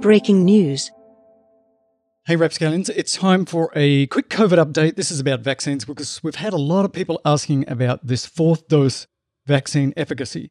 Breaking news. Hey, Rapscallions, it's time for a quick COVID update. This is about vaccines because we've had a lot of people asking about this fourth dose vaccine efficacy.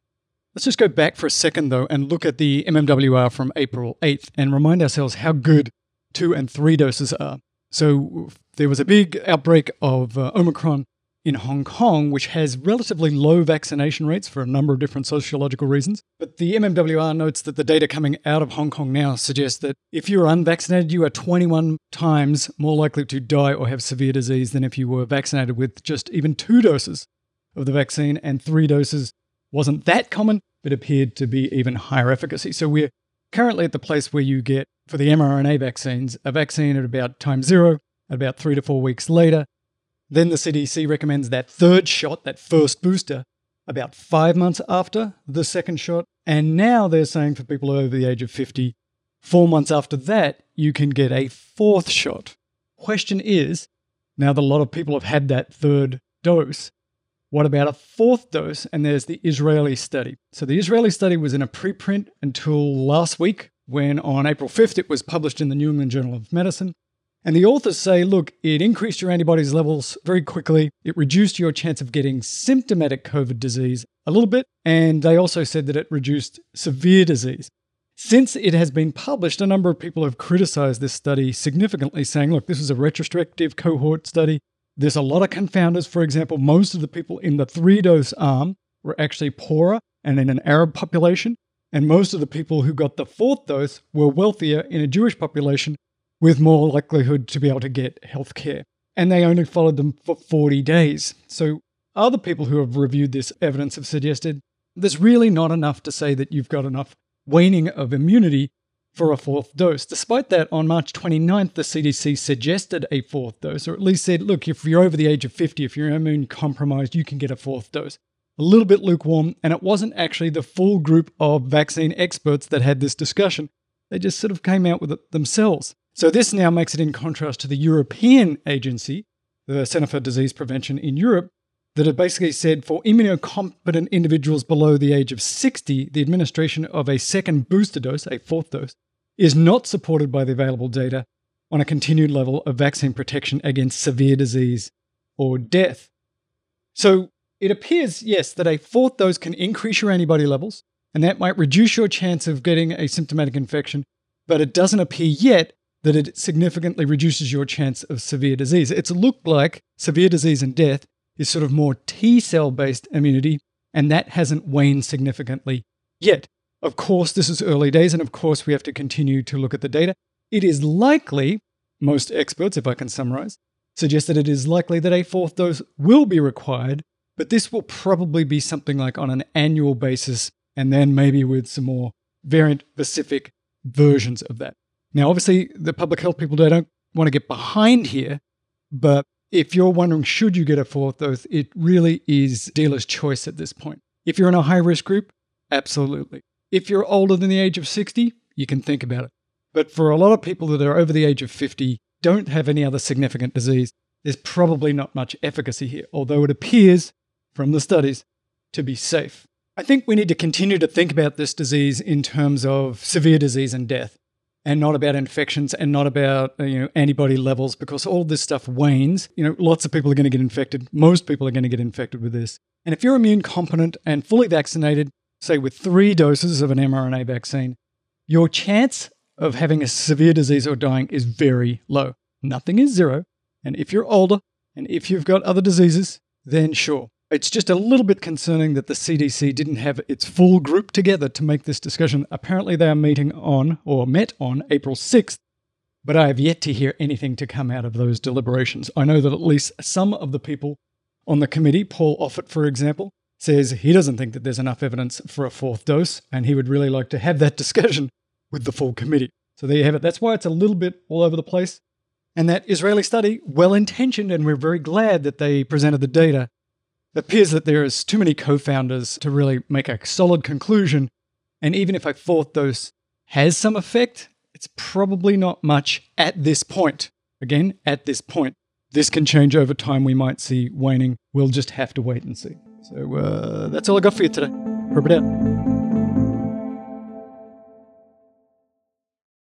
Let's just go back for a second, though, and look at the MMWR from April 8th and remind ourselves how good two and three doses are. So, there was a big outbreak of uh, Omicron in Hong Kong, which has relatively low vaccination rates for a number of different sociological reasons. But the MMWR notes that the data coming out of Hong Kong now suggests that if you're unvaccinated, you are 21 times more likely to die or have severe disease than if you were vaccinated with just even two doses of the vaccine, and three doses wasn't that common, but appeared to be even higher efficacy. So we're currently at the place where you get, for the mRNA vaccines, a vaccine at about time zero, about three to four weeks later, then the CDC recommends that third shot, that first booster, about five months after the second shot. And now they're saying for people over the age of 50, four months after that, you can get a fourth shot. Question is now that a lot of people have had that third dose, what about a fourth dose? And there's the Israeli study. So the Israeli study was in a preprint until last week, when on April 5th it was published in the New England Journal of Medicine. And the authors say, look, it increased your antibodies levels very quickly. It reduced your chance of getting symptomatic COVID disease a little bit. And they also said that it reduced severe disease. Since it has been published, a number of people have criticized this study significantly, saying, look, this is a retrospective cohort study. There's a lot of confounders. For example, most of the people in the three dose arm were actually poorer and in an Arab population. And most of the people who got the fourth dose were wealthier in a Jewish population with more likelihood to be able to get health care. And they only followed them for 40 days. So other people who have reviewed this evidence have suggested there's really not enough to say that you've got enough waning of immunity for a fourth dose. Despite that, on March 29th, the CDC suggested a fourth dose, or at least said, look, if you're over the age of 50, if you're immune compromised, you can get a fourth dose. A little bit lukewarm, and it wasn't actually the full group of vaccine experts that had this discussion. They just sort of came out with it themselves. So this now makes it in contrast to the European agency, the Center for Disease Prevention in Europe, that had basically said for immunocompetent individuals below the age of 60, the administration of a second booster dose, a fourth dose, is not supported by the available data on a continued level of vaccine protection against severe disease or death. So it appears, yes, that a fourth dose can increase your antibody levels, and that might reduce your chance of getting a symptomatic infection, but it doesn't appear yet that it significantly reduces your chance of severe disease. It's looked like severe disease and death is sort of more T cell based immunity, and that hasn't waned significantly yet. Of course, this is early days, and of course, we have to continue to look at the data. It is likely, most experts, if I can summarize, suggest that it is likely that a fourth dose will be required, but this will probably be something like on an annual basis, and then maybe with some more variant specific versions of that. Now, obviously, the public health people they don't want to get behind here, but if you're wondering should you get a fourth dose, it really is dealer's choice at this point. If you're in a high risk group, absolutely. If you're older than the age of 60, you can think about it. But for a lot of people that are over the age of 50, don't have any other significant disease, there's probably not much efficacy here, although it appears from the studies to be safe. I think we need to continue to think about this disease in terms of severe disease and death and not about infections and not about uh, you know antibody levels because all this stuff wanes. You know lots of people are going to get infected. Most people are going to get infected with this. And if you're immune competent and fully vaccinated say with 3 doses of an mRNA vaccine your chance of having a severe disease or dying is very low. Nothing is zero. And if you're older and if you've got other diseases then sure it's just a little bit concerning that the CDC didn't have its full group together to make this discussion. Apparently, they are meeting on, or met on, April 6th, but I have yet to hear anything to come out of those deliberations. I know that at least some of the people on the committee, Paul Offit, for example, says he doesn't think that there's enough evidence for a fourth dose, and he would really like to have that discussion with the full committee. So there you have it. That's why it's a little bit all over the place. And that Israeli study, well intentioned, and we're very glad that they presented the data, appears that there is too many confounders to really make a solid conclusion. And even if a fourth dose has some effect, it's probably not much at this point. Again, at this point. This can change over time. We might see waning. We'll just have to wait and see. So uh, that's all I got for you today. Herbert out.